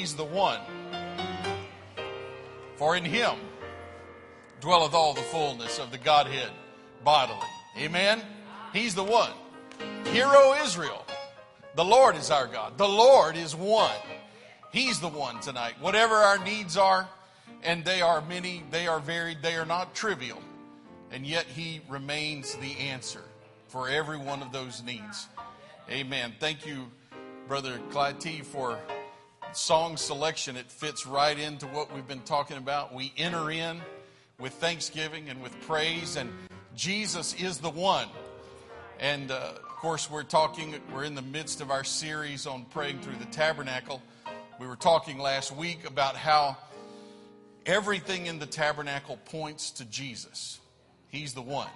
He's the one. For in Him dwelleth all the fullness of the Godhead bodily. Amen. He's the one. Hear, O Israel, the Lord is our God. The Lord is one. He's the one tonight. Whatever our needs are, and they are many, they are varied, they are not trivial, and yet He remains the answer for every one of those needs. Amen. Thank you, Brother Clyde T, for song selection. It fits right into what we've been talking about. We enter in with thanksgiving and with praise, and Jesus is the one. And uh, of course, we're talking, we're in the midst of our series on praying through the tabernacle. We were talking last week about how everything in the tabernacle points to Jesus. He's the one.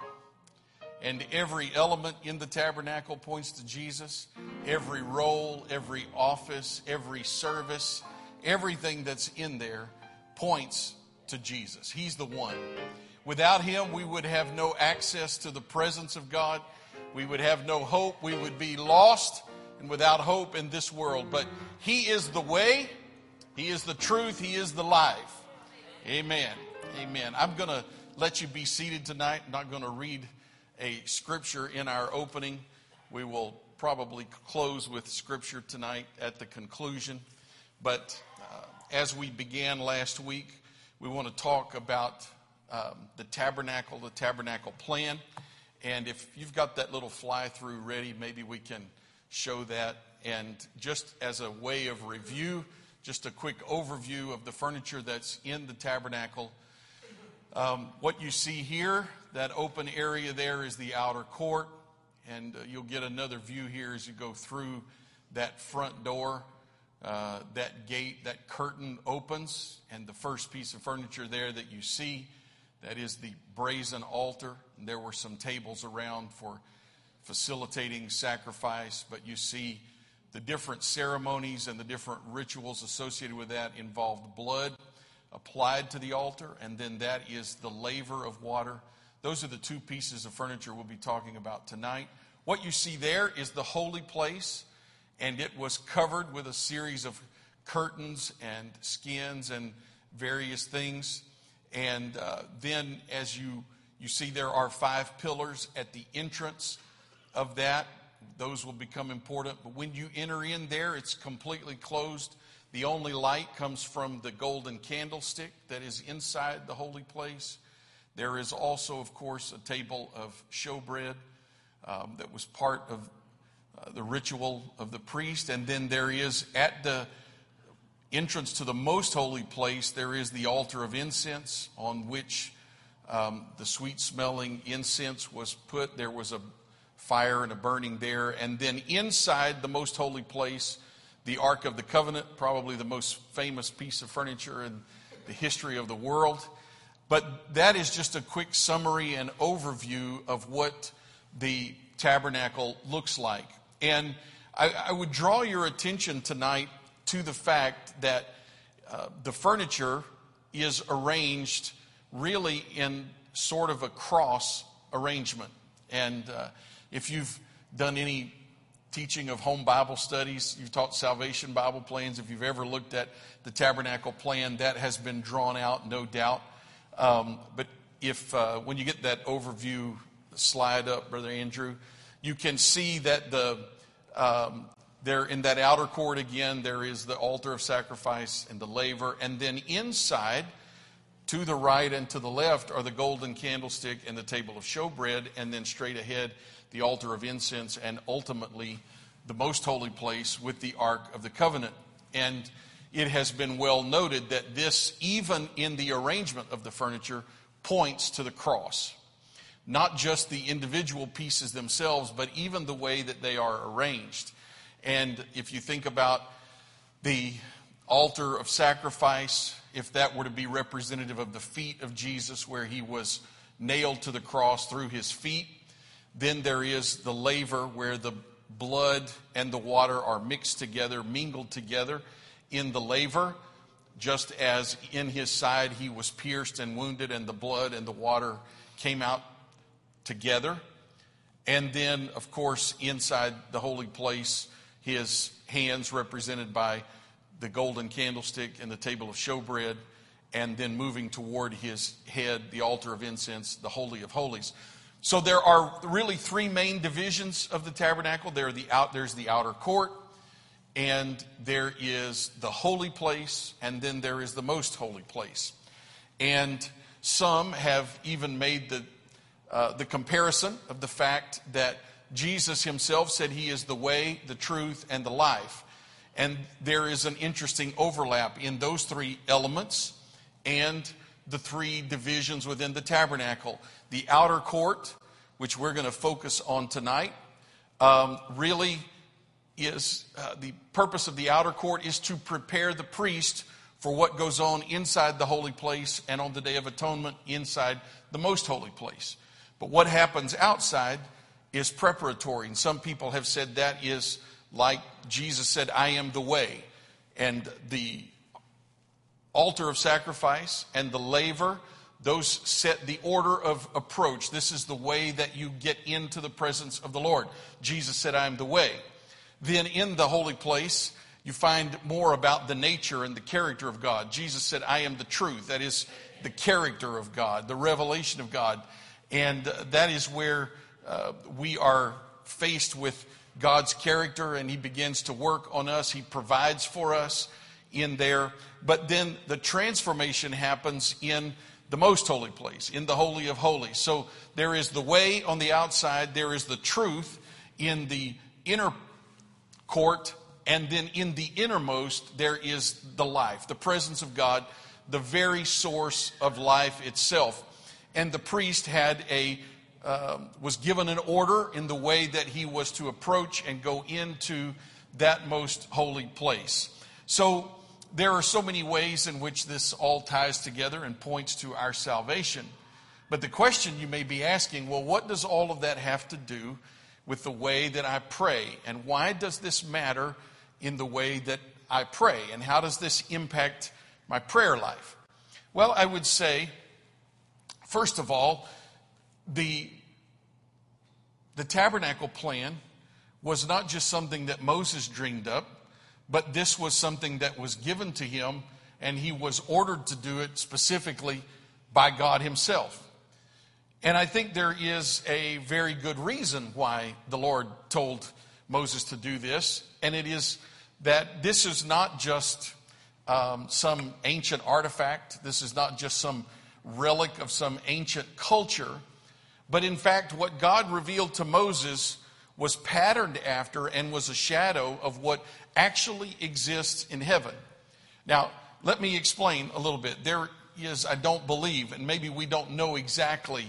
And every element in the tabernacle points to Jesus. Every role, every office, every service, everything that's in there points to Jesus. He's the one. Without him, we would have no access to the presence of God. We would have no hope. We would be lost and without hope in this world. But He is the way, He is the truth, He is the life. Amen. Amen. I'm going to let you be seated tonight. I'm not going to read a scripture in our opening. We will probably close with scripture tonight at the conclusion. But uh, as we began last week, we want to talk about um, the tabernacle, the tabernacle plan. And if you've got that little fly through ready, maybe we can show that. And just as a way of review, just a quick overview of the furniture that's in the tabernacle. Um, what you see here, that open area there is the outer court. And uh, you'll get another view here as you go through that front door. Uh, that gate, that curtain opens, and the first piece of furniture there that you see, that is the brazen altar. And there were some tables around for facilitating sacrifice, but you see the different ceremonies and the different rituals associated with that involved blood applied to the altar, and then that is the laver of water. Those are the two pieces of furniture we'll be talking about tonight. What you see there is the holy place, and it was covered with a series of curtains and skins and various things. And uh, then, as you, you see, there are five pillars at the entrance of that. Those will become important. But when you enter in there, it's completely closed. The only light comes from the golden candlestick that is inside the holy place. There is also, of course, a table of showbread um, that was part of uh, the ritual of the priest. And then there is at the entrance to the most holy place, there is the altar of incense on which um, the sweet smelling incense was put. There was a fire and a burning there. And then inside the most holy place, the Ark of the Covenant, probably the most famous piece of furniture in the history of the world. But that is just a quick summary and overview of what the tabernacle looks like. And I, I would draw your attention tonight to the fact that uh, the furniture is arranged really in sort of a cross arrangement. And uh, if you've done any teaching of home Bible studies, you've taught salvation Bible plans, if you've ever looked at the tabernacle plan, that has been drawn out, no doubt. Um, but if uh, when you get that overview slide up, Brother Andrew, you can see that the um, there in that outer court again, there is the altar of sacrifice and the laver, and then inside to the right and to the left are the golden candlestick and the table of showbread, and then straight ahead, the altar of incense, and ultimately the most holy place with the Ark of the Covenant. And it has been well noted that this, even in the arrangement of the furniture, points to the cross. Not just the individual pieces themselves, but even the way that they are arranged. And if you think about the altar of sacrifice, if that were to be representative of the feet of Jesus, where he was nailed to the cross through his feet. Then there is the laver, where the blood and the water are mixed together, mingled together in the laver, just as in his side he was pierced and wounded, and the blood and the water came out together. And then, of course, inside the holy place, his hands represented by the golden candlestick and the table of showbread, and then moving toward his head, the altar of incense, the Holy of Holies. So there are really three main divisions of the tabernacle. There the out, there's the outer court, and there is the holy place, and then there is the most holy place. And some have even made the, uh, the comparison of the fact that Jesus himself said he is the way, the truth, and the life. And there is an interesting overlap in those three elements and the three divisions within the tabernacle. The outer court, which we're going to focus on tonight, um, really is uh, the purpose of the outer court is to prepare the priest for what goes on inside the holy place and on the Day of Atonement inside the most holy place. But what happens outside is preparatory. And some people have said that is like Jesus said, I am the way. And the altar of sacrifice and the laver, those set the order of approach. This is the way that you get into the presence of the Lord. Jesus said, I am the way. Then in the holy place, you find more about the nature and the character of God. Jesus said, I am the truth. That is the character of God, the revelation of God. And uh, that is where uh, we are faced with God's character and He begins to work on us. He provides for us in there. But then the transformation happens in the most holy place, in the Holy of Holies. So there is the way on the outside, there is the truth in the inner court, and then in the innermost, there is the life, the presence of God, the very source of life itself. And the priest had a uh, was given an order in the way that he was to approach and go into that most holy place. So there are so many ways in which this all ties together and points to our salvation. But the question you may be asking well, what does all of that have to do with the way that I pray? And why does this matter in the way that I pray? And how does this impact my prayer life? Well, I would say, first of all, the, the tabernacle plan was not just something that Moses dreamed up, but this was something that was given to him, and he was ordered to do it specifically by God Himself. And I think there is a very good reason why the Lord told Moses to do this, and it is that this is not just um, some ancient artifact, this is not just some relic of some ancient culture, but in fact, what God revealed to Moses was patterned after and was a shadow of what actually exists in heaven. Now, let me explain a little bit. There is, I don't believe, and maybe we don't know exactly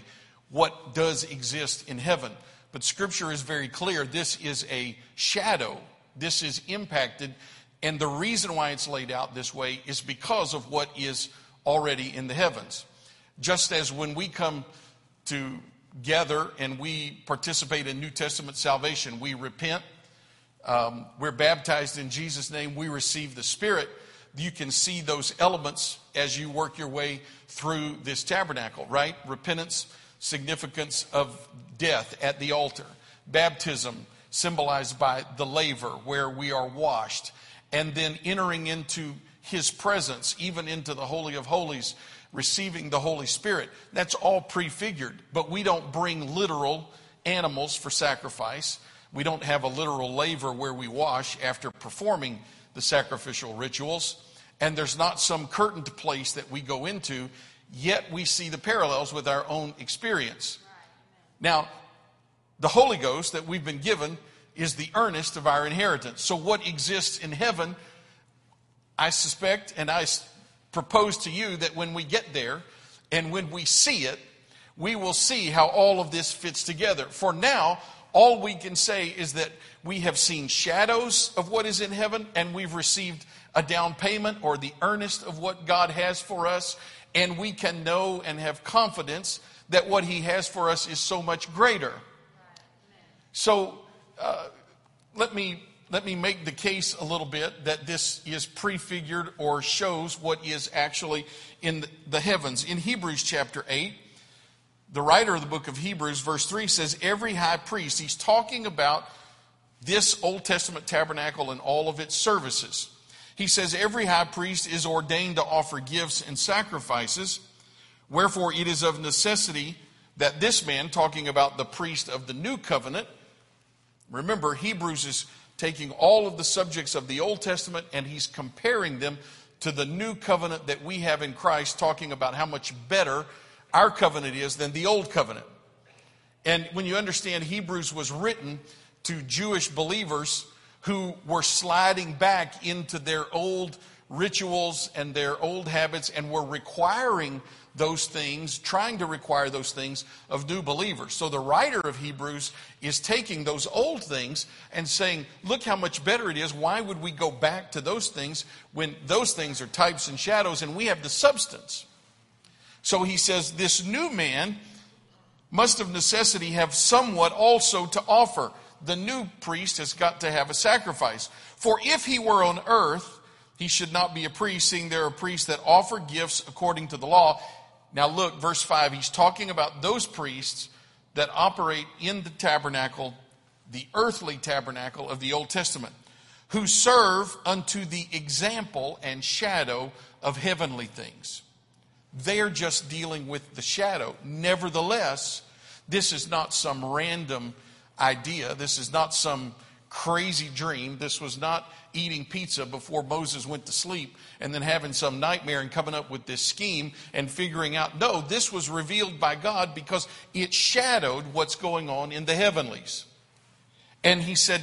what does exist in heaven, but Scripture is very clear. This is a shadow, this is impacted, and the reason why it's laid out this way is because of what is already in the heavens. Just as when we come together and we participate in New Testament salvation, we repent um, we're baptized in Jesus' name, we receive the Spirit. You can see those elements as you work your way through this tabernacle, right? Repentance, significance of death at the altar, baptism, symbolized by the laver, where we are washed, and then entering into his presence, even into the Holy of Holies, receiving the Holy Spirit. That's all prefigured, but we don't bring literal animals for sacrifice. We don't have a literal laver where we wash after performing the sacrificial rituals. And there's not some curtained place that we go into, yet we see the parallels with our own experience. Now, the Holy Ghost that we've been given is the earnest of our inheritance. So, what exists in heaven, I suspect, and I propose to you that when we get there and when we see it, we will see how all of this fits together. For now, all we can say is that we have seen shadows of what is in heaven and we've received a down payment or the earnest of what God has for us. And we can know and have confidence that what He has for us is so much greater. So uh, let me let me make the case a little bit that this is prefigured or shows what is actually in the heavens. In Hebrews chapter 8, the writer of the book of Hebrews, verse 3 says, Every high priest, he's talking about this Old Testament tabernacle and all of its services. He says, Every high priest is ordained to offer gifts and sacrifices. Wherefore, it is of necessity that this man, talking about the priest of the new covenant, remember, Hebrews is taking all of the subjects of the Old Testament and he's comparing them to the new covenant that we have in Christ, talking about how much better our covenant is than the old covenant. And when you understand Hebrews was written to Jewish believers who were sliding back into their old rituals and their old habits and were requiring those things, trying to require those things of new believers. So the writer of Hebrews is taking those old things and saying, look how much better it is. Why would we go back to those things when those things are types and shadows and we have the substance? So he says, this new man must of necessity have somewhat also to offer. The new priest has got to have a sacrifice. For if he were on earth, he should not be a priest, seeing there are priests that offer gifts according to the law. Now, look, verse 5, he's talking about those priests that operate in the tabernacle, the earthly tabernacle of the Old Testament, who serve unto the example and shadow of heavenly things. They're just dealing with the shadow. Nevertheless, this is not some random idea. This is not some crazy dream. This was not eating pizza before Moses went to sleep and then having some nightmare and coming up with this scheme and figuring out, no, this was revealed by God because it shadowed what's going on in the heavenlies. And he said,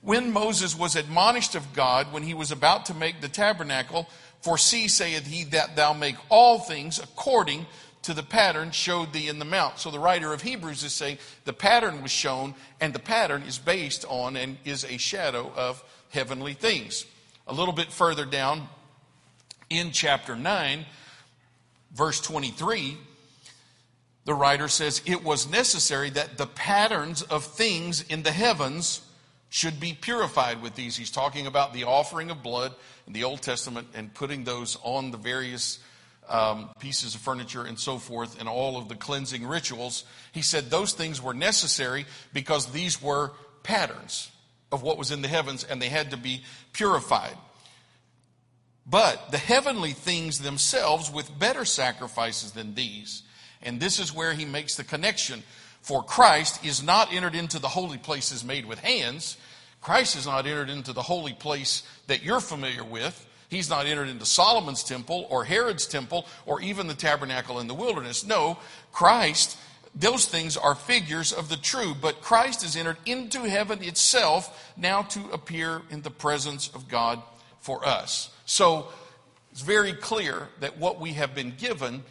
when Moses was admonished of God when he was about to make the tabernacle, for see, saith he, that thou make all things according to the pattern showed thee in the mount. So the writer of Hebrews is saying the pattern was shown, and the pattern is based on and is a shadow of heavenly things. A little bit further down in chapter 9, verse 23, the writer says, It was necessary that the patterns of things in the heavens should be purified with these. He's talking about the offering of blood in the Old Testament and putting those on the various um, pieces of furniture and so forth and all of the cleansing rituals. He said those things were necessary because these were patterns of what was in the heavens and they had to be purified. But the heavenly things themselves with better sacrifices than these. And this is where he makes the connection. For Christ is not entered into the holy places made with hands. Christ is not entered into the holy place that you're familiar with. He's not entered into Solomon's temple or Herod's temple or even the tabernacle in the wilderness. No, Christ those things are figures of the true, but Christ is entered into heaven itself now to appear in the presence of God for us. So it's very clear that what we have been given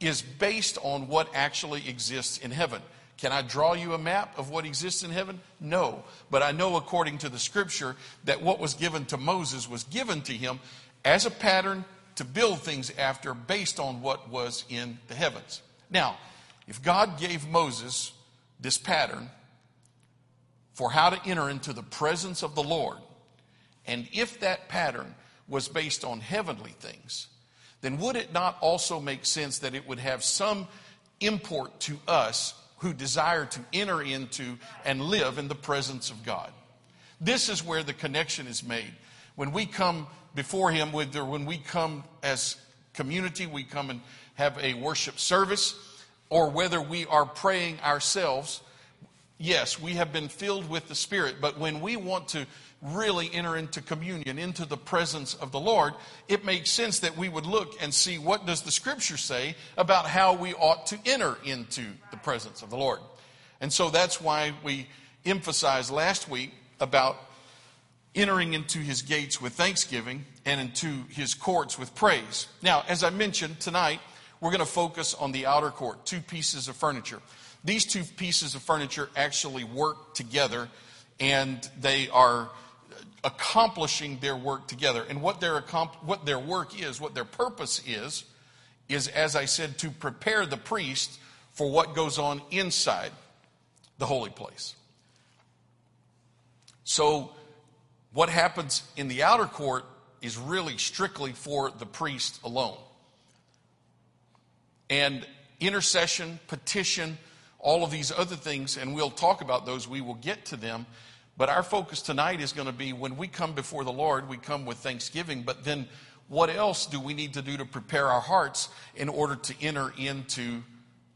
is based on what actually exists in heaven. Can I draw you a map of what exists in heaven? No. But I know according to the scripture that what was given to Moses was given to him as a pattern to build things after based on what was in the heavens. Now, if God gave Moses this pattern for how to enter into the presence of the Lord, and if that pattern was based on heavenly things, then would it not also make sense that it would have some import to us who desire to enter into and live in the presence of God? This is where the connection is made. When we come before Him, when we come as community, we come and have a worship service or whether we are praying ourselves, yes, we have been filled with the Spirit, but when we want to really enter into communion, into the presence of the Lord, it makes sense that we would look and see what does the scripture say about how we ought to enter into the presence of the Lord. And so that's why we emphasized last week about entering into his gates with thanksgiving and into his courts with praise. Now, as I mentioned tonight, we're going to focus on the outer court, two pieces of furniture. These two pieces of furniture actually work together and they are accomplishing their work together. And what their, what their work is, what their purpose is, is, as I said, to prepare the priest for what goes on inside the holy place. So, what happens in the outer court is really strictly for the priest alone. And intercession, petition, all of these other things, and we'll talk about those. We will get to them. But our focus tonight is going to be when we come before the Lord, we come with thanksgiving, but then what else do we need to do to prepare our hearts in order to enter into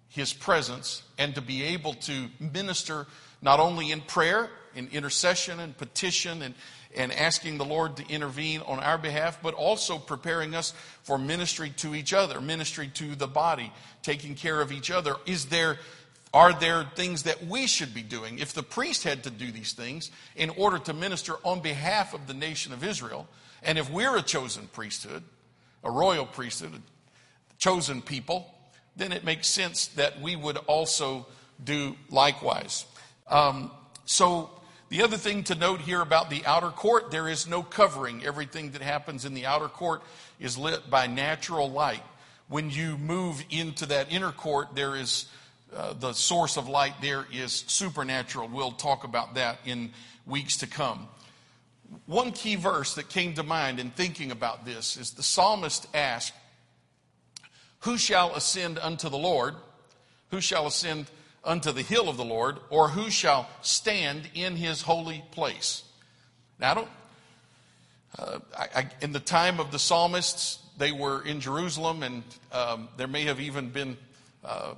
His presence and to be able to minister not only in prayer, in intercession and petition and, and asking the Lord to intervene on our behalf, but also preparing us for ministry to each other, ministry to the body, taking care of each other. Is there are there things that we should be doing? If the priest had to do these things in order to minister on behalf of the nation of Israel, and if we're a chosen priesthood, a royal priesthood, a chosen people, then it makes sense that we would also do likewise. Um, so, the other thing to note here about the outer court, there is no covering. Everything that happens in the outer court is lit by natural light. When you move into that inner court, there is uh, the source of light there is supernatural. We'll talk about that in weeks to come. One key verse that came to mind in thinking about this is the psalmist asked, Who shall ascend unto the Lord? Who shall ascend unto the hill of the Lord? Or who shall stand in his holy place? Now, I don't, uh, I, I, in the time of the psalmists, they were in Jerusalem, and um, there may have even been uh,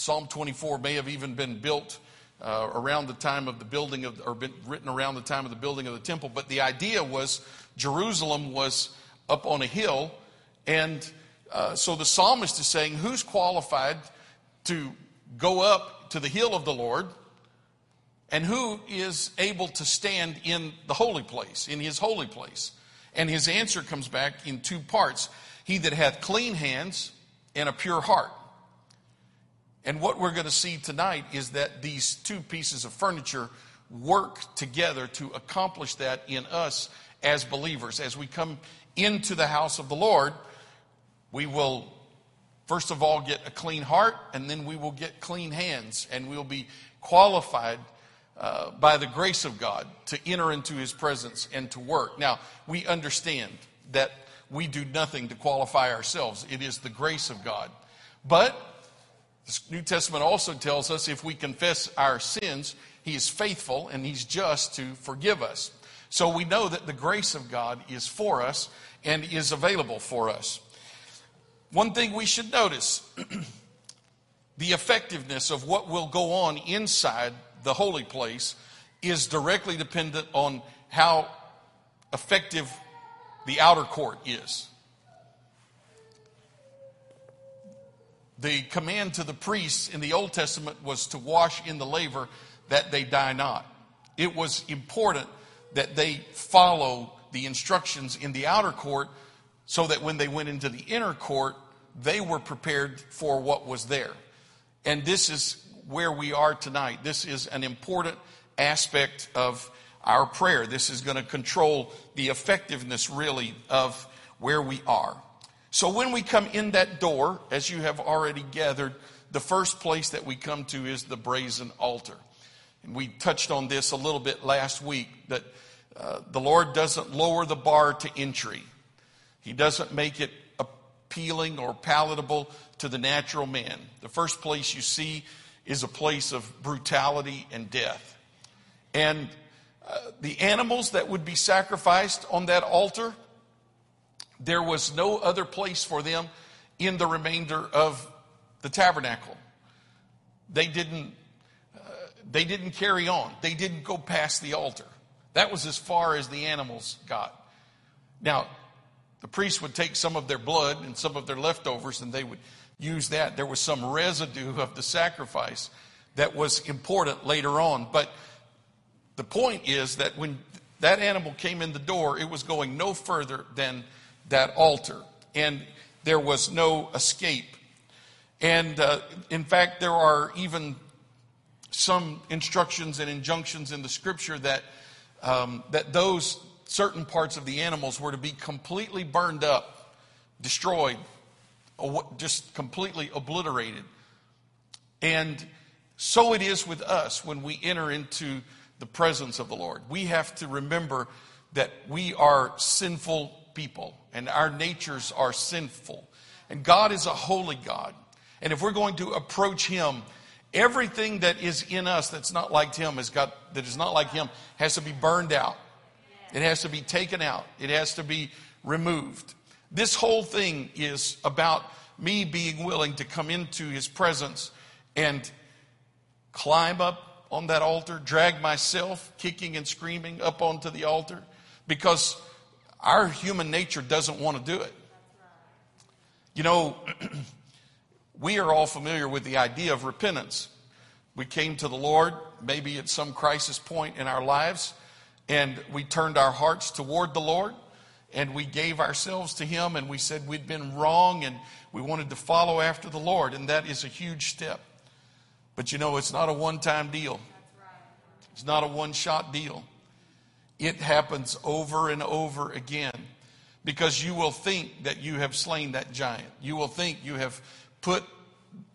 Psalm 24 may have even been built uh, around the time of the building of, or been written around the time of the building of the temple. But the idea was Jerusalem was up on a hill, and uh, so the psalmist is saying, Who's qualified to go up to the hill of the Lord? And who is able to stand in the holy place, in his holy place? And his answer comes back in two parts He that hath clean hands and a pure heart. And what we're going to see tonight is that these two pieces of furniture work together to accomplish that in us as believers. As we come into the house of the Lord, we will first of all get a clean heart, and then we will get clean hands, and we'll be qualified uh, by the grace of God to enter into His presence and to work. Now, we understand that we do nothing to qualify ourselves, it is the grace of God. But the New Testament also tells us if we confess our sins, He is faithful and He's just to forgive us. So we know that the grace of God is for us and is available for us. One thing we should notice the effectiveness of what will go on inside the holy place is directly dependent on how effective the outer court is. The command to the priests in the Old Testament was to wash in the laver that they die not. It was important that they follow the instructions in the outer court so that when they went into the inner court, they were prepared for what was there. And this is where we are tonight. This is an important aspect of our prayer. This is going to control the effectiveness, really, of where we are. So when we come in that door, as you have already gathered, the first place that we come to is the brazen altar. And we touched on this a little bit last week that uh, the Lord doesn't lower the bar to entry. He doesn't make it appealing or palatable to the natural man. The first place you see is a place of brutality and death. And uh, the animals that would be sacrificed on that altar there was no other place for them in the remainder of the tabernacle. They didn't, uh, they didn't carry on. They didn't go past the altar. That was as far as the animals got. Now, the priests would take some of their blood and some of their leftovers and they would use that. There was some residue of the sacrifice that was important later on. But the point is that when that animal came in the door, it was going no further than that altar. And there was no escape. And uh, in fact, there are even some instructions and injunctions in the scripture that, um, that those certain parts of the animals were to be completely burned up, destroyed, just completely obliterated. And so it is with us when we enter into the presence of the Lord. We have to remember that we are sinful people and our natures are sinful. And God is a holy God. And if we're going to approach Him, everything that is in us that's not like Him has got, that is not like Him has to be burned out. It has to be taken out. It has to be removed. This whole thing is about me being willing to come into His presence and climb up on that altar, drag myself kicking and screaming up onto the altar because our human nature doesn't want to do it. You know, we are all familiar with the idea of repentance. We came to the Lord, maybe at some crisis point in our lives, and we turned our hearts toward the Lord and we gave ourselves to Him and we said we'd been wrong and we wanted to follow after the Lord, and that is a huge step. But you know, it's not a one time deal, it's not a one shot deal. It happens over and over again because you will think that you have slain that giant. You will think you have put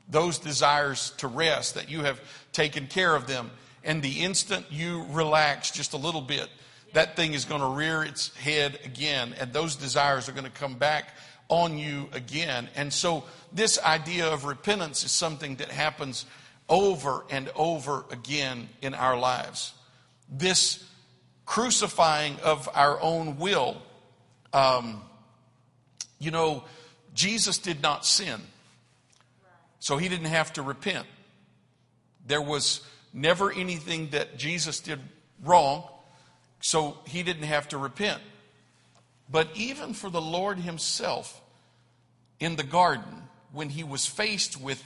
those desires to rest, that you have taken care of them. And the instant you relax just a little bit, that thing is going to rear its head again, and those desires are going to come back on you again. And so, this idea of repentance is something that happens over and over again in our lives. This crucifying of our own will. Um, you know, Jesus did not sin, so he didn't have to repent. There was never anything that Jesus did wrong, so he didn't have to repent. But even for the Lord himself in the garden, when he was faced with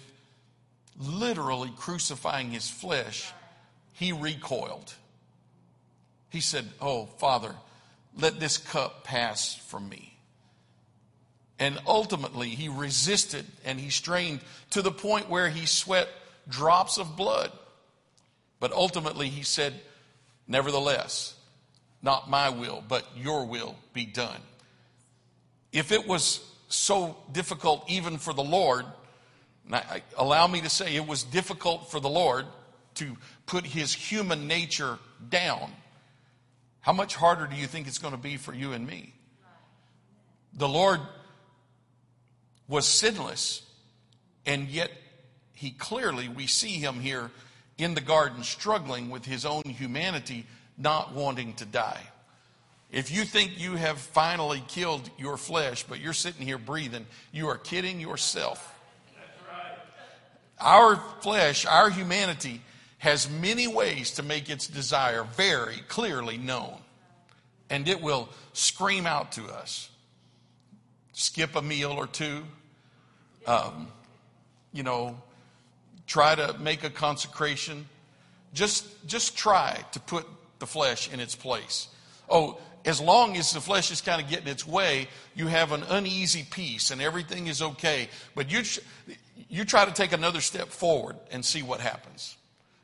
literally crucifying his flesh, he recoiled. He said, Oh, Father, let this cup pass from me. And ultimately, he resisted and he strained to the point where he sweat drops of blood. But ultimately, he said, Nevertheless, not my will, but your will be done. If it was so difficult even for the Lord, allow me to say it was difficult for the Lord to put his human nature down how much harder do you think it's going to be for you and me? The Lord was sinless, and yet he clearly, we see him here in the garden struggling with his own humanity, not wanting to die. If you think you have finally killed your flesh, but you're sitting here breathing, you are kidding yourself. Our flesh, our humanity, has many ways to make its desire very clearly known. And it will scream out to us. Skip a meal or two. Um, you know, try to make a consecration. Just, just try to put the flesh in its place. Oh, as long as the flesh is kind of getting its way, you have an uneasy peace and everything is okay. But you, you try to take another step forward and see what happens.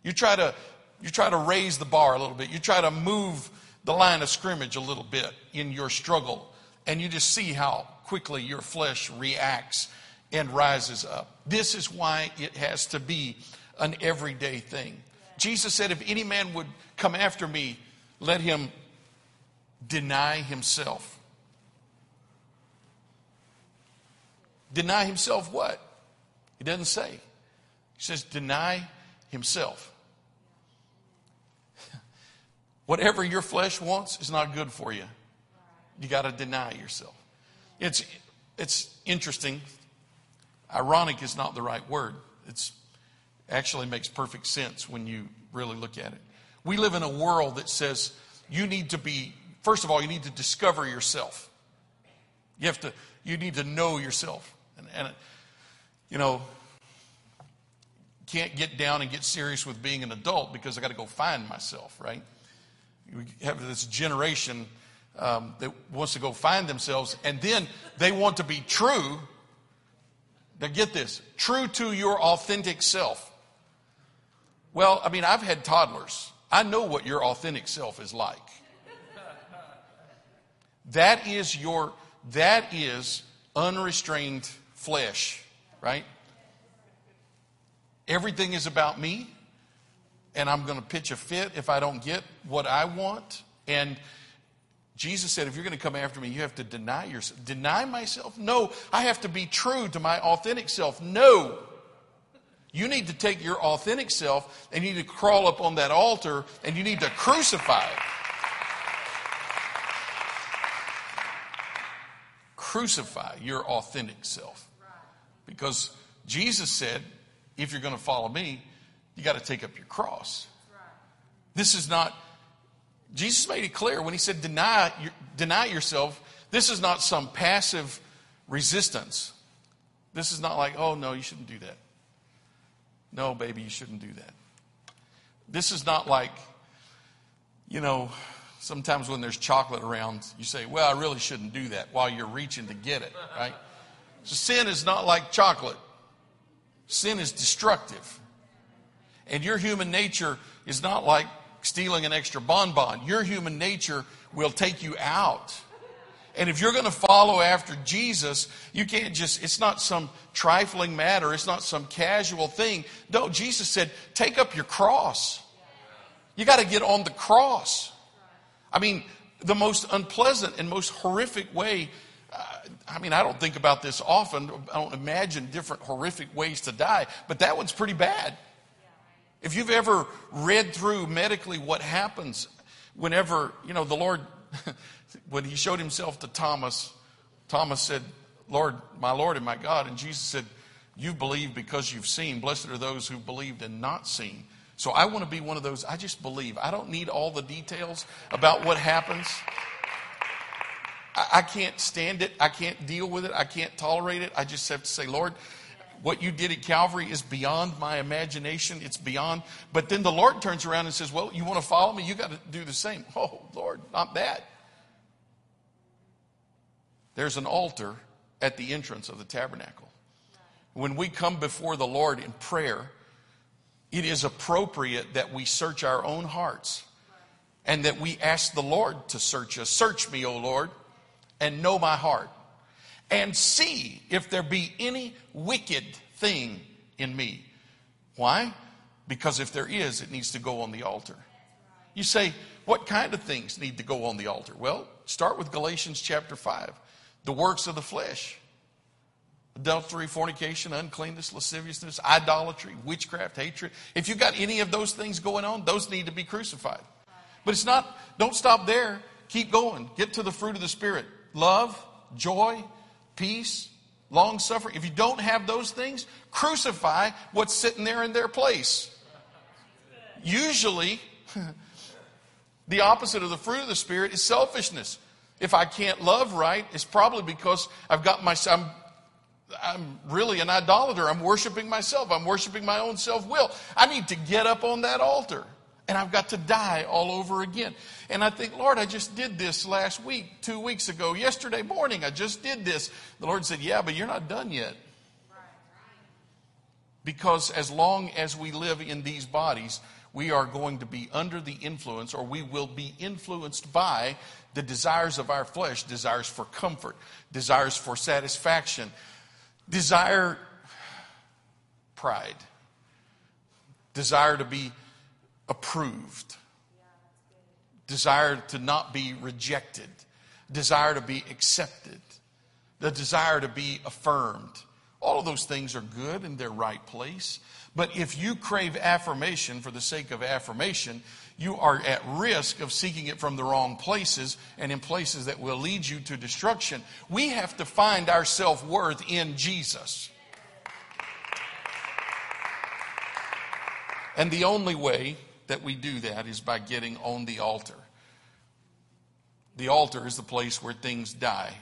You try to you try to raise the bar a little bit. You try to move the line of scrimmage a little bit in your struggle, and you just see how quickly your flesh reacts and rises up. This is why it has to be an everyday thing. Jesus said, If any man would come after me, let him deny himself. Deny himself what? He doesn't say. He says, deny himself. Whatever your flesh wants is not good for you. You got to deny yourself. It's, it's interesting. Ironic is not the right word. It's actually makes perfect sense when you really look at it. We live in a world that says you need to be, first of all, you need to discover yourself. You have to, you need to know yourself. And, and you know, can't get down and get serious with being an adult because I got to go find myself, right? We have this generation um, that wants to go find themselves, and then they want to be true. Now, get this true to your authentic self. Well, I mean, I've had toddlers. I know what your authentic self is like. That is your, that is unrestrained flesh, right? Everything is about me and I'm going to pitch a fit if I don't get what I want. And Jesus said, if you're going to come after me, you have to deny yourself. Deny myself? No, I have to be true to my authentic self. No. You need to take your authentic self and you need to crawl up on that altar and you need to crucify it. Crucify your authentic self. Because Jesus said, if you're going to follow me, you got to take up your cross. This is not, Jesus made it clear when he said, deny, deny yourself. This is not some passive resistance. This is not like, oh, no, you shouldn't do that. No, baby, you shouldn't do that. This is not like, you know, sometimes when there's chocolate around, you say, well, I really shouldn't do that while you're reaching to get it, right? So sin is not like chocolate, sin is destructive. And your human nature is not like stealing an extra bonbon. Your human nature will take you out. And if you're going to follow after Jesus, you can't just, it's not some trifling matter. It's not some casual thing. No, Jesus said, take up your cross. You got to get on the cross. I mean, the most unpleasant and most horrific way. Uh, I mean, I don't think about this often. I don't imagine different horrific ways to die, but that one's pretty bad. If you've ever read through medically what happens whenever, you know, the Lord, when he showed himself to Thomas, Thomas said, Lord, my Lord and my God. And Jesus said, You believe because you've seen. Blessed are those who believed and not seen. So I want to be one of those. I just believe. I don't need all the details about what happens. I, I can't stand it. I can't deal with it. I can't tolerate it. I just have to say, Lord, what you did at Calvary is beyond my imagination. It's beyond. But then the Lord turns around and says, Well, you want to follow me? You got to do the same. Oh, Lord, not that. There's an altar at the entrance of the tabernacle. When we come before the Lord in prayer, it is appropriate that we search our own hearts and that we ask the Lord to search us. Search me, O Lord, and know my heart and see if there be any wicked thing in me. Why? Because if there is, it needs to go on the altar. You say, what kind of things need to go on the altar? Well, start with Galatians chapter 5. The works of the flesh adultery, fornication, uncleanness, lasciviousness, idolatry, witchcraft, hatred. If you've got any of those things going on, those need to be crucified. But it's not, don't stop there. Keep going. Get to the fruit of the Spirit love, joy, peace, long suffering. If you don't have those things, crucify what's sitting there in their place. Usually, the opposite of the fruit of the Spirit is selfishness. If I can't love right, it's probably because I've got my, I'm, I'm really an idolater. I'm worshiping myself. I'm worshiping my own self will. I need to get up on that altar and I've got to die all over again. And I think, Lord, I just did this last week, two weeks ago, yesterday morning, I just did this. The Lord said, Yeah, but you're not done yet. Because as long as we live in these bodies, we are going to be under the influence, or we will be influenced by the desires of our flesh desires for comfort, desires for satisfaction, desire pride, desire to be approved, desire to not be rejected, desire to be accepted, the desire to be affirmed. All of those things are good in their right place. But if you crave affirmation for the sake of affirmation, you are at risk of seeking it from the wrong places and in places that will lead you to destruction. We have to find our self worth in Jesus. And the only way that we do that is by getting on the altar. The altar is the place where things die.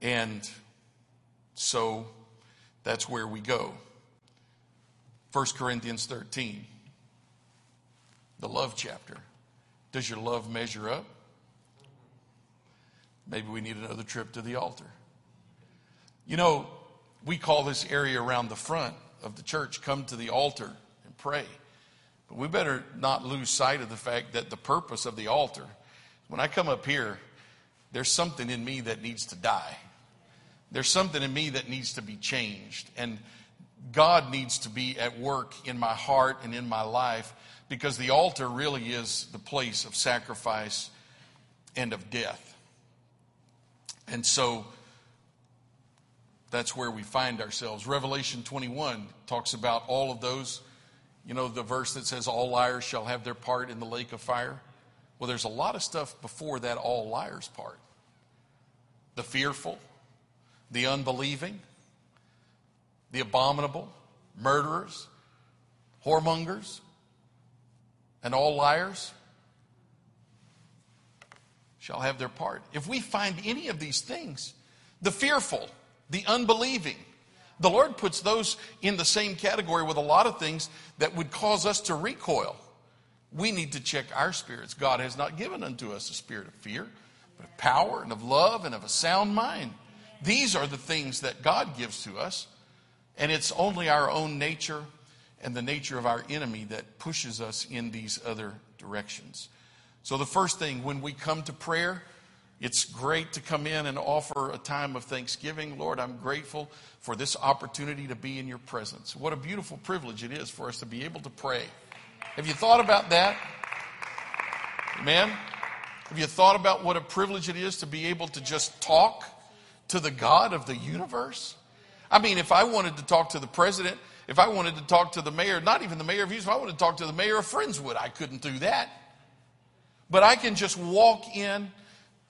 And so that's where we go. 1 Corinthians 13, the love chapter. Does your love measure up? Maybe we need another trip to the altar. You know, we call this area around the front of the church come to the altar and pray. But we better not lose sight of the fact that the purpose of the altar, when I come up here, there's something in me that needs to die. There's something in me that needs to be changed. And God needs to be at work in my heart and in my life because the altar really is the place of sacrifice and of death. And so that's where we find ourselves. Revelation 21 talks about all of those. You know, the verse that says, All liars shall have their part in the lake of fire. Well, there's a lot of stuff before that all liars part the fearful, the unbelieving, the abominable, murderers, whoremongers, and all liars shall have their part. If we find any of these things, the fearful, the unbelieving, the Lord puts those in the same category with a lot of things that would cause us to recoil. We need to check our spirits. God has not given unto us a spirit of fear, but of power and of love and of a sound mind. These are the things that God gives to us, and it's only our own nature and the nature of our enemy that pushes us in these other directions. So, the first thing, when we come to prayer, it's great to come in and offer a time of thanksgiving. Lord, I'm grateful for this opportunity to be in your presence. What a beautiful privilege it is for us to be able to pray. Have you thought about that? Amen? Have you thought about what a privilege it is to be able to just talk to the God of the universe? I mean, if I wanted to talk to the president, if I wanted to talk to the mayor, not even the mayor of Houston, if I wanted to talk to the mayor of Friendswood, I couldn't do that. But I can just walk in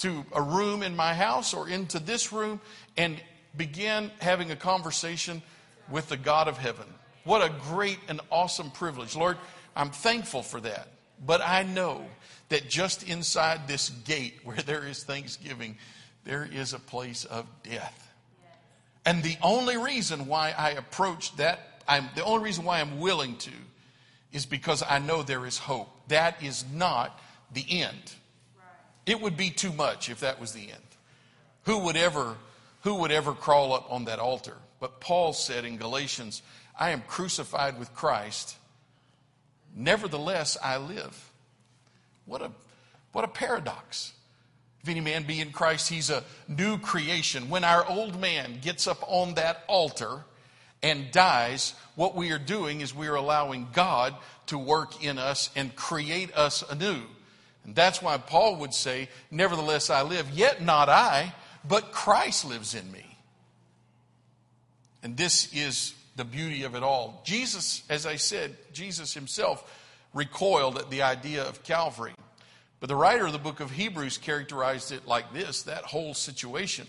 to a room in my house or into this room and begin having a conversation with the God of heaven. What a great and awesome privilege. Lord, I'm thankful for that. But I know that just inside this gate where there is thanksgiving, there is a place of death. And the only reason why I approach that, I'm, the only reason why I'm willing to, is because I know there is hope. That is not the end. It would be too much if that was the end. Who would ever, who would ever crawl up on that altar? But Paul said in Galatians, I am crucified with Christ. Nevertheless, I live. What a, what a paradox. If any man be in Christ, he's a new creation. When our old man gets up on that altar and dies, what we are doing is we are allowing God to work in us and create us anew. And that's why Paul would say, Nevertheless, I live, yet not I, but Christ lives in me. And this is the beauty of it all. Jesus, as I said, Jesus himself recoiled at the idea of Calvary. But the writer of the book of Hebrews characterized it like this that whole situation.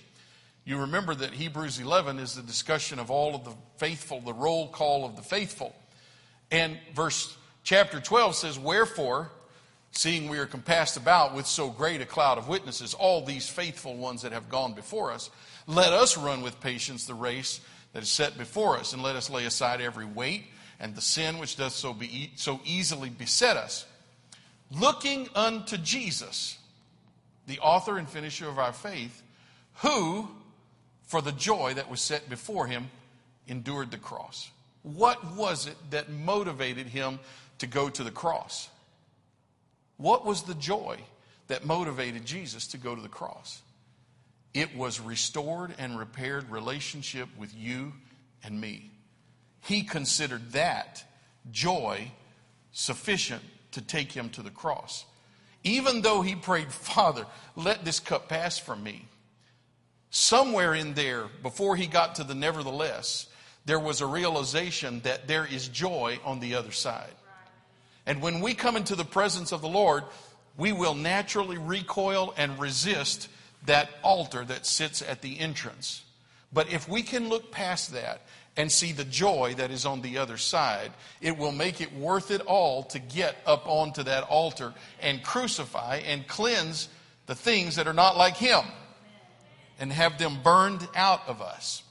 You remember that Hebrews 11 is the discussion of all of the faithful, the roll call of the faithful. And verse chapter 12 says, Wherefore, Seeing we are compassed about with so great a cloud of witnesses, all these faithful ones that have gone before us, let us run with patience the race that is set before us, and let us lay aside every weight and the sin which doth so, be, so easily beset us, looking unto Jesus, the author and finisher of our faith, who, for the joy that was set before him, endured the cross. What was it that motivated him to go to the cross? What was the joy that motivated Jesus to go to the cross? It was restored and repaired relationship with you and me. He considered that joy sufficient to take him to the cross. Even though he prayed, Father, let this cup pass from me. Somewhere in there, before he got to the nevertheless, there was a realization that there is joy on the other side. And when we come into the presence of the Lord, we will naturally recoil and resist that altar that sits at the entrance. But if we can look past that and see the joy that is on the other side, it will make it worth it all to get up onto that altar and crucify and cleanse the things that are not like Him and have them burned out of us.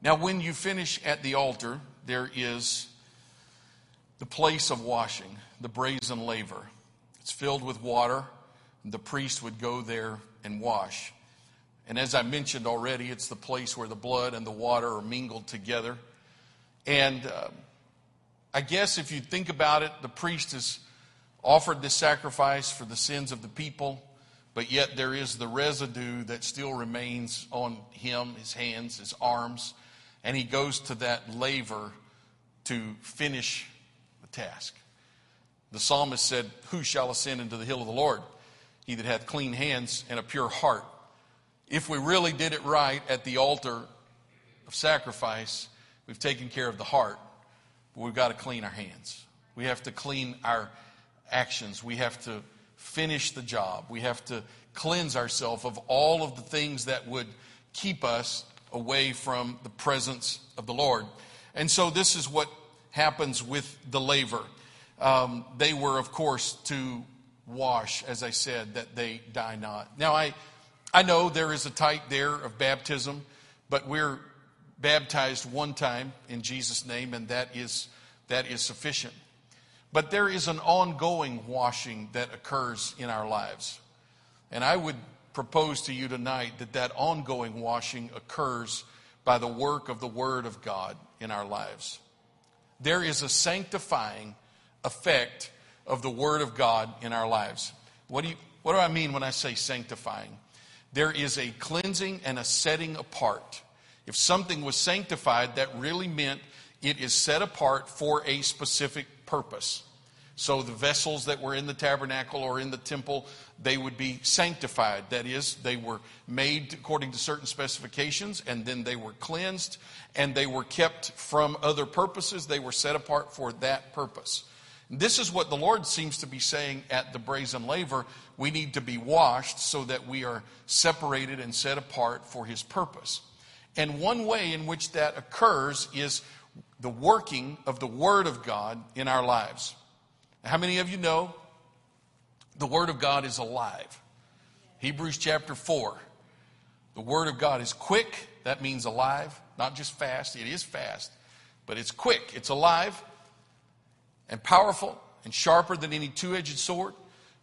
Now, when you finish at the altar, there is the place of washing, the brazen laver. It's filled with water. The priest would go there and wash. And as I mentioned already, it's the place where the blood and the water are mingled together. And uh, I guess if you think about it, the priest has offered this sacrifice for the sins of the people, but yet there is the residue that still remains on him, his hands, his arms, and he goes to that laver to finish task. The psalmist said, Who shall ascend into the hill of the Lord? He that hath clean hands and a pure heart. if we really did it right at the altar of sacrifice, we've taken care of the heart, but we've got to clean our hands. We have to clean our actions. We have to finish the job. We have to cleanse ourselves of all of the things that would keep us away from the presence of the Lord. And so this is what happens with the laver. Um, they were, of course, to wash, as I said, that they die not. Now, I, I know there is a type there of baptism, but we're baptized one time in Jesus' name, and that is, that is sufficient. But there is an ongoing washing that occurs in our lives. And I would propose to you tonight that that ongoing washing occurs by the work of the Word of God in our lives. There is a sanctifying effect of the Word of God in our lives. What do, you, what do I mean when I say sanctifying? There is a cleansing and a setting apart. If something was sanctified, that really meant it is set apart for a specific purpose. So the vessels that were in the tabernacle or in the temple, they would be sanctified. That is, they were made according to certain specifications, and then they were cleansed, and they were kept from other purposes. They were set apart for that purpose. This is what the Lord seems to be saying at the brazen laver. We need to be washed so that we are separated and set apart for His purpose. And one way in which that occurs is the working of the Word of God in our lives. How many of you know the Word of God is alive? Hebrews chapter 4. The Word of God is quick. That means alive, not just fast. It is fast, but it's quick. It's alive and powerful and sharper than any two edged sword,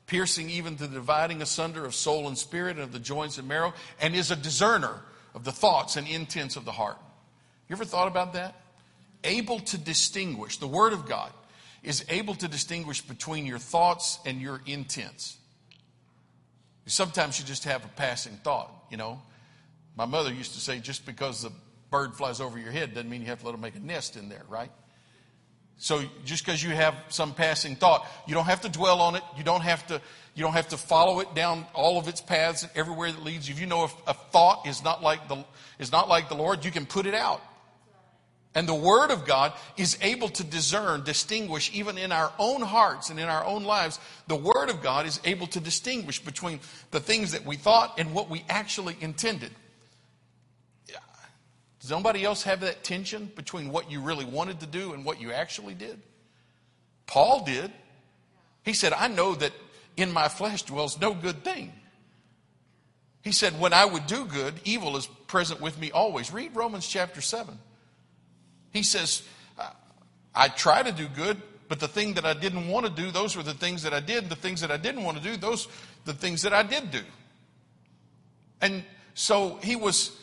piercing even to the dividing asunder of soul and spirit and of the joints and marrow, and is a discerner of the thoughts and intents of the heart. You ever thought about that? Able to distinguish, the Word of God is able to distinguish between your thoughts and your intents. Sometimes you just have a passing thought, you know. My mother used to say, just because the bird flies over your head doesn't mean you have to let it make a nest in there, right? So just because you have some passing thought, you don't have to dwell on it. You don't have to, you don't have to follow it down all of its paths everywhere that leads you. If you know if a thought is not like the, is not like the Lord, you can put it out. And the Word of God is able to discern, distinguish, even in our own hearts and in our own lives, the Word of God is able to distinguish between the things that we thought and what we actually intended. Does nobody else have that tension between what you really wanted to do and what you actually did? Paul did. He said, I know that in my flesh dwells no good thing. He said, When I would do good, evil is present with me always. Read Romans chapter 7. He says, I try to do good, but the thing that I didn't want to do, those were the things that I did. The things that I didn't want to do, those the things that I did do. And so he was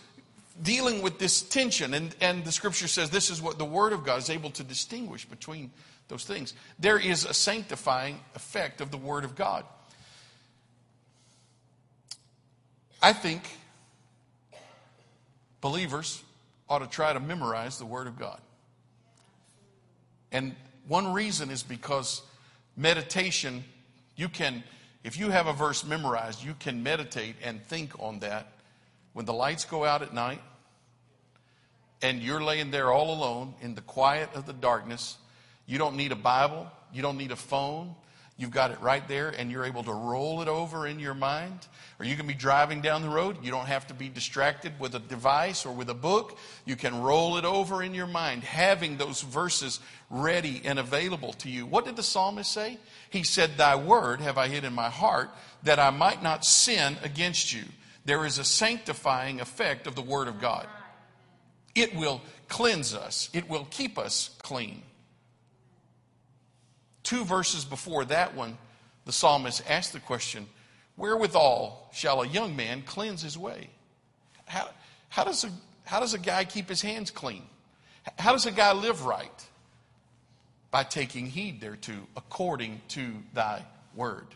dealing with this tension. And, and the scripture says this is what the Word of God is able to distinguish between those things. There is a sanctifying effect of the Word of God. I think believers ought to try to memorize the Word of God. And one reason is because meditation, you can, if you have a verse memorized, you can meditate and think on that when the lights go out at night and you're laying there all alone in the quiet of the darkness. You don't need a Bible, you don't need a phone. You've got it right there, and you're able to roll it over in your mind. Or you can be driving down the road. You don't have to be distracted with a device or with a book. You can roll it over in your mind, having those verses ready and available to you. What did the psalmist say? He said, Thy word have I hid in my heart, that I might not sin against you there is a sanctifying effect of the Word of God. It will cleanse us, it will keep us clean. Two verses before that one, the psalmist asked the question Wherewithal shall a young man cleanse his way? How, how, does, a, how does a guy keep his hands clean? How does a guy live right? By taking heed thereto, according to thy word.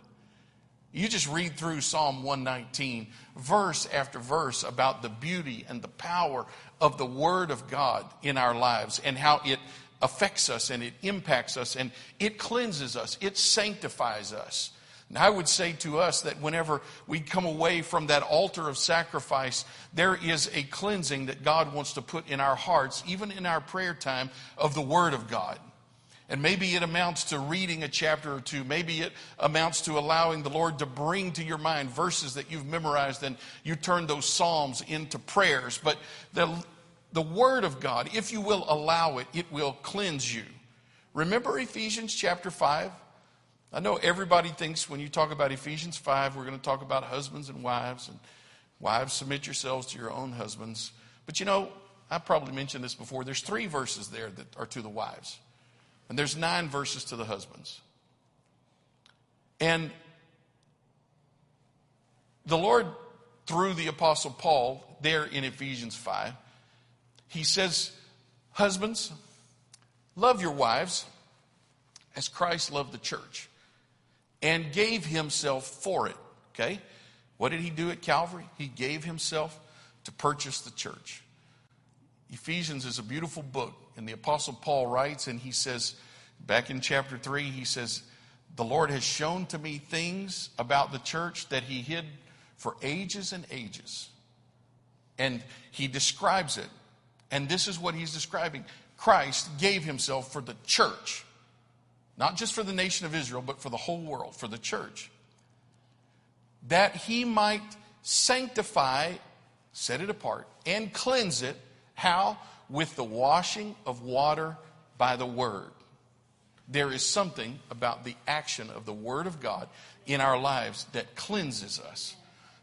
You just read through Psalm 119, verse after verse, about the beauty and the power of the Word of God in our lives and how it affects us and it impacts us and it cleanses us, it sanctifies us. And I would say to us that whenever we come away from that altar of sacrifice, there is a cleansing that God wants to put in our hearts, even in our prayer time, of the Word of God. And maybe it amounts to reading a chapter or two. Maybe it amounts to allowing the Lord to bring to your mind verses that you've memorized and you turn those Psalms into prayers. But the, the Word of God, if you will allow it, it will cleanse you. Remember Ephesians chapter 5? I know everybody thinks when you talk about Ephesians 5, we're going to talk about husbands and wives, and wives submit yourselves to your own husbands. But you know, I probably mentioned this before. There's three verses there that are to the wives, and there's nine verses to the husbands. And the Lord, through the Apostle Paul, there in Ephesians 5, he says, Husbands, love your wives as Christ loved the church and gave himself for it. Okay? What did he do at Calvary? He gave himself to purchase the church. Ephesians is a beautiful book, and the Apostle Paul writes, and he says, back in chapter 3, he says, The Lord has shown to me things about the church that he hid for ages and ages. And he describes it. And this is what he's describing Christ gave himself for the church. Not just for the nation of Israel, but for the whole world, for the church. That he might sanctify, set it apart, and cleanse it. How? With the washing of water by the word. There is something about the action of the word of God in our lives that cleanses us.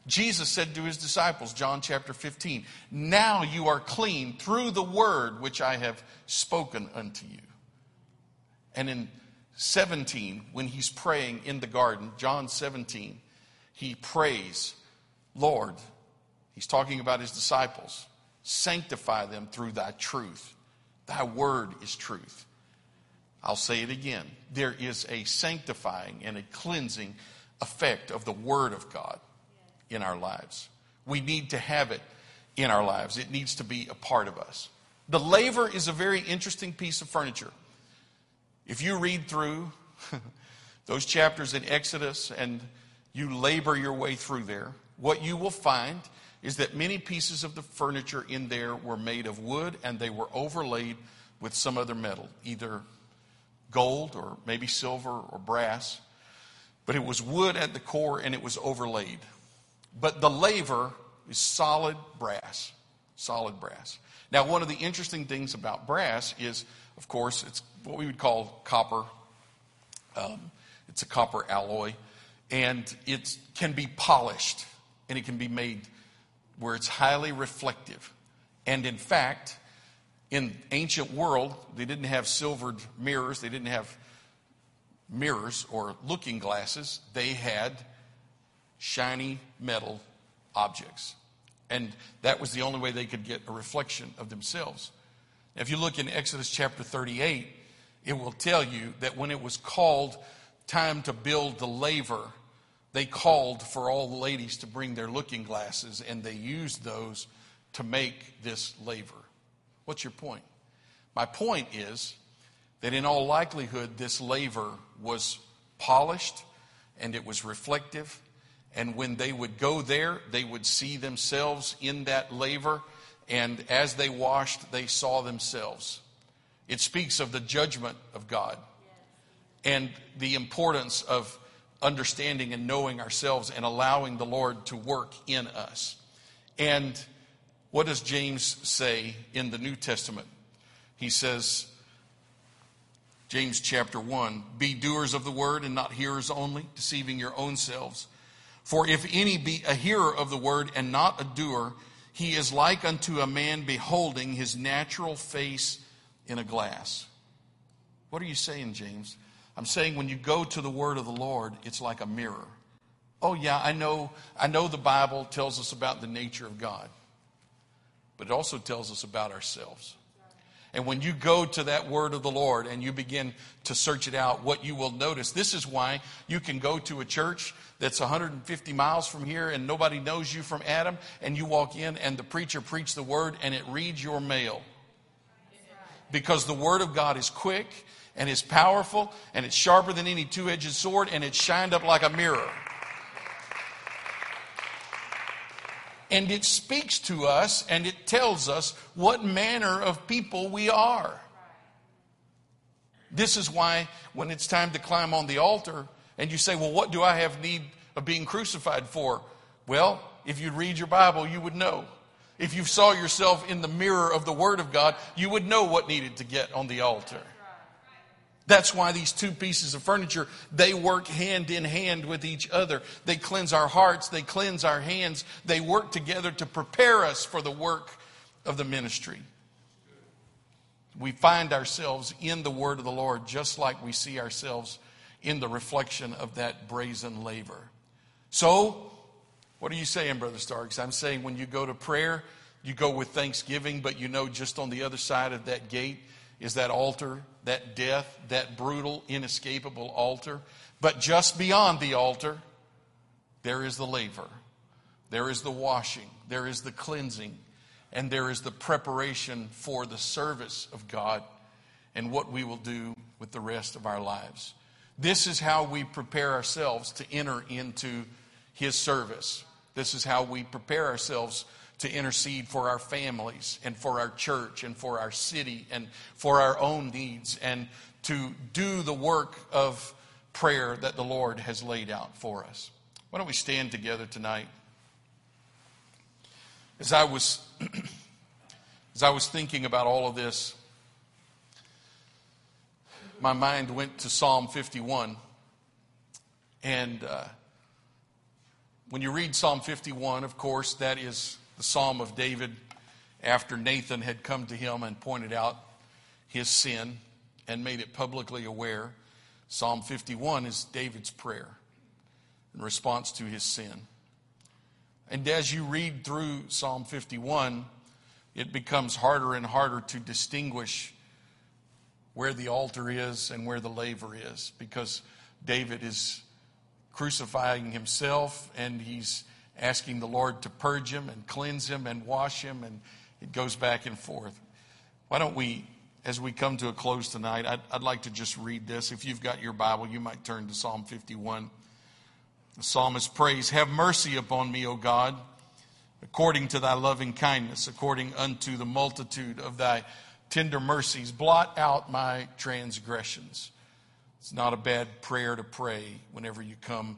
Jesus said to his disciples, John chapter 15, Now you are clean through the word which I have spoken unto you. And in 17, when he's praying in the garden, John 17, he prays, Lord, he's talking about his disciples, sanctify them through thy truth. Thy word is truth. I'll say it again. There is a sanctifying and a cleansing effect of the word of God in our lives. We need to have it in our lives, it needs to be a part of us. The laver is a very interesting piece of furniture. If you read through those chapters in Exodus and you labor your way through there, what you will find is that many pieces of the furniture in there were made of wood and they were overlaid with some other metal, either gold or maybe silver or brass. But it was wood at the core and it was overlaid. But the laver is solid brass. Solid brass. Now, one of the interesting things about brass is, of course, it's what we would call copper. Um, it's a copper alloy, and it can be polished, and it can be made where it's highly reflective. And in fact, in ancient world, they didn't have silvered mirrors. They didn't have mirrors or looking glasses. They had shiny metal objects. And that was the only way they could get a reflection of themselves. If you look in Exodus chapter 38, it will tell you that when it was called time to build the laver, they called for all the ladies to bring their looking glasses and they used those to make this laver. What's your point? My point is that in all likelihood, this laver was polished and it was reflective. And when they would go there, they would see themselves in that laver. And as they washed, they saw themselves. It speaks of the judgment of God and the importance of understanding and knowing ourselves and allowing the Lord to work in us. And what does James say in the New Testament? He says, James chapter 1 Be doers of the word and not hearers only, deceiving your own selves. For if any be a hearer of the word and not a doer, he is like unto a man beholding his natural face in a glass. What are you saying, James? I'm saying when you go to the word of the Lord, it's like a mirror. Oh yeah, I know I know the Bible tells us about the nature of God. But it also tells us about ourselves. And when you go to that word of the Lord and you begin to search it out, what you will notice, this is why you can go to a church that's 150 miles from here and nobody knows you from Adam, and you walk in and the preacher preached the word and it reads your mail because the Word of God is quick and it's powerful and it's sharper than any two edged sword and it's shined up like a mirror. And it speaks to us and it tells us what manner of people we are. This is why when it's time to climb on the altar and you say, Well, what do I have need of being crucified for? Well, if you read your Bible, you would know. If you saw yourself in the mirror of the Word of God, you would know what needed to get on the altar. That's why these two pieces of furniture, they work hand in hand with each other. They cleanse our hearts, they cleanse our hands, they work together to prepare us for the work of the ministry. We find ourselves in the word of the Lord just like we see ourselves in the reflection of that brazen laver. So, what are you saying, Brother Starks? I'm saying when you go to prayer, you go with thanksgiving, but you know just on the other side of that gate is that altar, that death, that brutal, inescapable altar. But just beyond the altar, there is the laver, there is the washing, there is the cleansing, and there is the preparation for the service of God and what we will do with the rest of our lives. This is how we prepare ourselves to enter into His service. This is how we prepare ourselves to intercede for our families and for our church and for our city and for our own needs and to do the work of prayer that the Lord has laid out for us. Why don't we stand together tonight? As I was as I was thinking about all of this, my mind went to Psalm 51. And uh, when you read Psalm 51, of course, that is the Psalm of David after Nathan had come to him and pointed out his sin and made it publicly aware. Psalm 51 is David's prayer in response to his sin. And as you read through Psalm 51, it becomes harder and harder to distinguish where the altar is and where the laver is because David is crucifying himself and he's asking the Lord to purge him and cleanse him and wash him, and it goes back and forth. Why don't we, as we come to a close tonight, I'd, I'd like to just read this. If you've got your Bible, you might turn to Psalm 51. The psalmist prays, Have mercy upon me, O God, according to thy loving kindness, according unto the multitude of thy tender mercies. Blot out my transgressions. It's not a bad prayer to pray whenever you come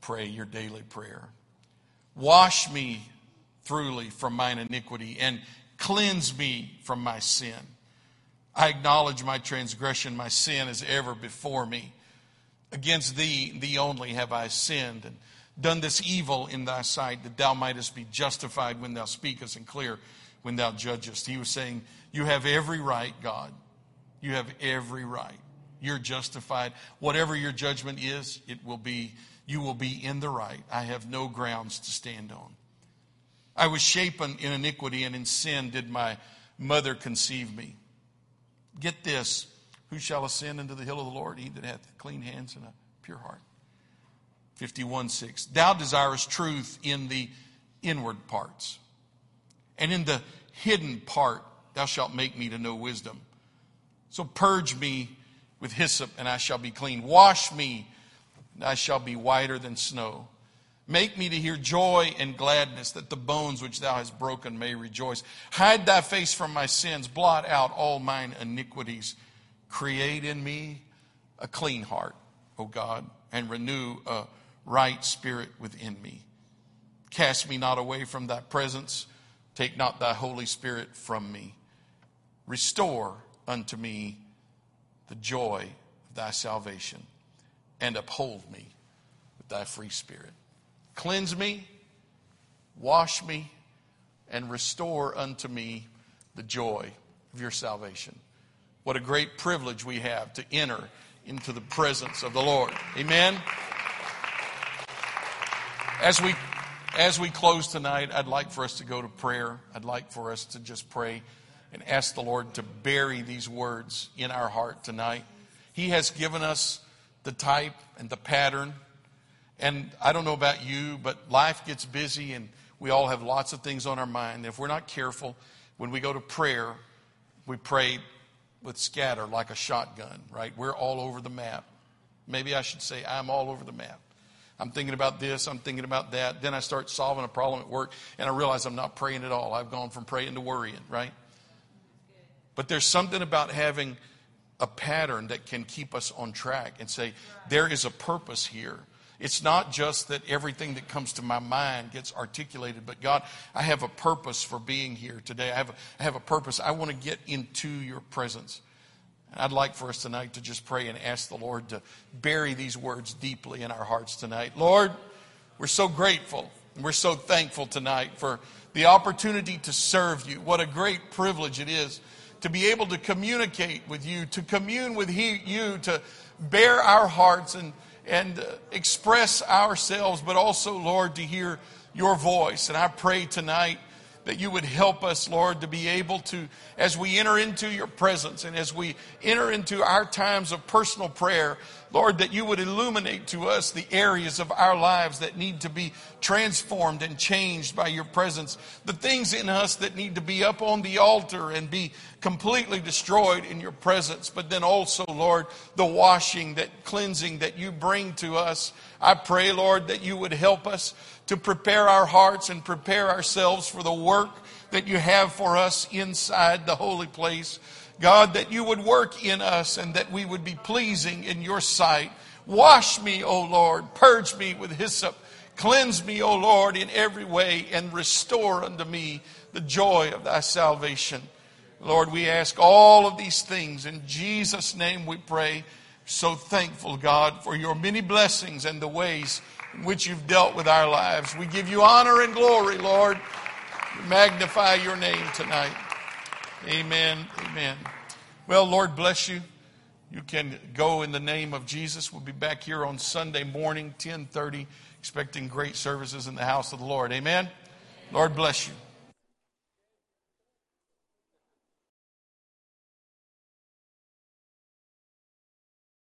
pray your daily prayer. Wash me thoroughly from mine iniquity and cleanse me from my sin. I acknowledge my transgression, my sin is ever before me. Against thee, thee only have I sinned and done this evil in thy sight, that thou mightest be justified when thou speakest and clear when thou judgest. He was saying, You have every right, God. You have every right. You're justified. Whatever your judgment is, it will be you will be in the right. I have no grounds to stand on. I was shapen in iniquity, and in sin did my mother conceive me. Get this who shall ascend into the hill of the Lord? He that hath clean hands and a pure heart. 51 6. Thou desirest truth in the inward parts, and in the hidden part thou shalt make me to know wisdom. So purge me with hyssop, and I shall be clean. Wash me I shall be whiter than snow. Make me to hear joy and gladness, that the bones which thou hast broken may rejoice. Hide thy face from my sins, blot out all mine iniquities. Create in me a clean heart, O God, and renew a right spirit within me. Cast me not away from thy presence, take not thy Holy Spirit from me. Restore unto me the joy of thy salvation and uphold me with thy free spirit. Cleanse me, wash me, and restore unto me the joy of your salvation. What a great privilege we have to enter into the presence of the Lord. Amen. As we as we close tonight, I'd like for us to go to prayer. I'd like for us to just pray and ask the Lord to bury these words in our heart tonight. He has given us the type and the pattern. And I don't know about you, but life gets busy and we all have lots of things on our mind. If we're not careful, when we go to prayer, we pray with scatter like a shotgun, right? We're all over the map. Maybe I should say I'm all over the map. I'm thinking about this, I'm thinking about that. Then I start solving a problem at work and I realize I'm not praying at all. I've gone from praying to worrying, right? But there's something about having a pattern that can keep us on track and say, there is a purpose here. It's not just that everything that comes to my mind gets articulated, but God, I have a purpose for being here today. I have a, I have a purpose. I want to get into your presence. I'd like for us tonight to just pray and ask the Lord to bury these words deeply in our hearts tonight. Lord, we're so grateful we're so thankful tonight for the opportunity to serve you. What a great privilege it is to be able to communicate with you, to commune with he, you, to bare our hearts and, and uh, express ourselves, but also, Lord, to hear your voice. And I pray tonight that you would help us, Lord, to be able to, as we enter into your presence and as we enter into our times of personal prayer, Lord, that you would illuminate to us the areas of our lives that need to be transformed and changed by your presence. The things in us that need to be up on the altar and be completely destroyed in your presence. But then also, Lord, the washing, that cleansing that you bring to us. I pray, Lord, that you would help us to prepare our hearts and prepare ourselves for the work that you have for us inside the holy place. God, that you would work in us and that we would be pleasing in your sight. Wash me, O Lord. Purge me with hyssop. Cleanse me, O Lord, in every way and restore unto me the joy of thy salvation. Lord, we ask all of these things. In Jesus' name we pray. So thankful, God, for your many blessings and the ways in which you've dealt with our lives. We give you honor and glory, Lord. We magnify your name tonight. Amen. Amen. Well, Lord bless you. You can go in the name of Jesus. We'll be back here on Sunday morning, 1030, expecting great services in the house of the Lord. Amen. Lord bless you.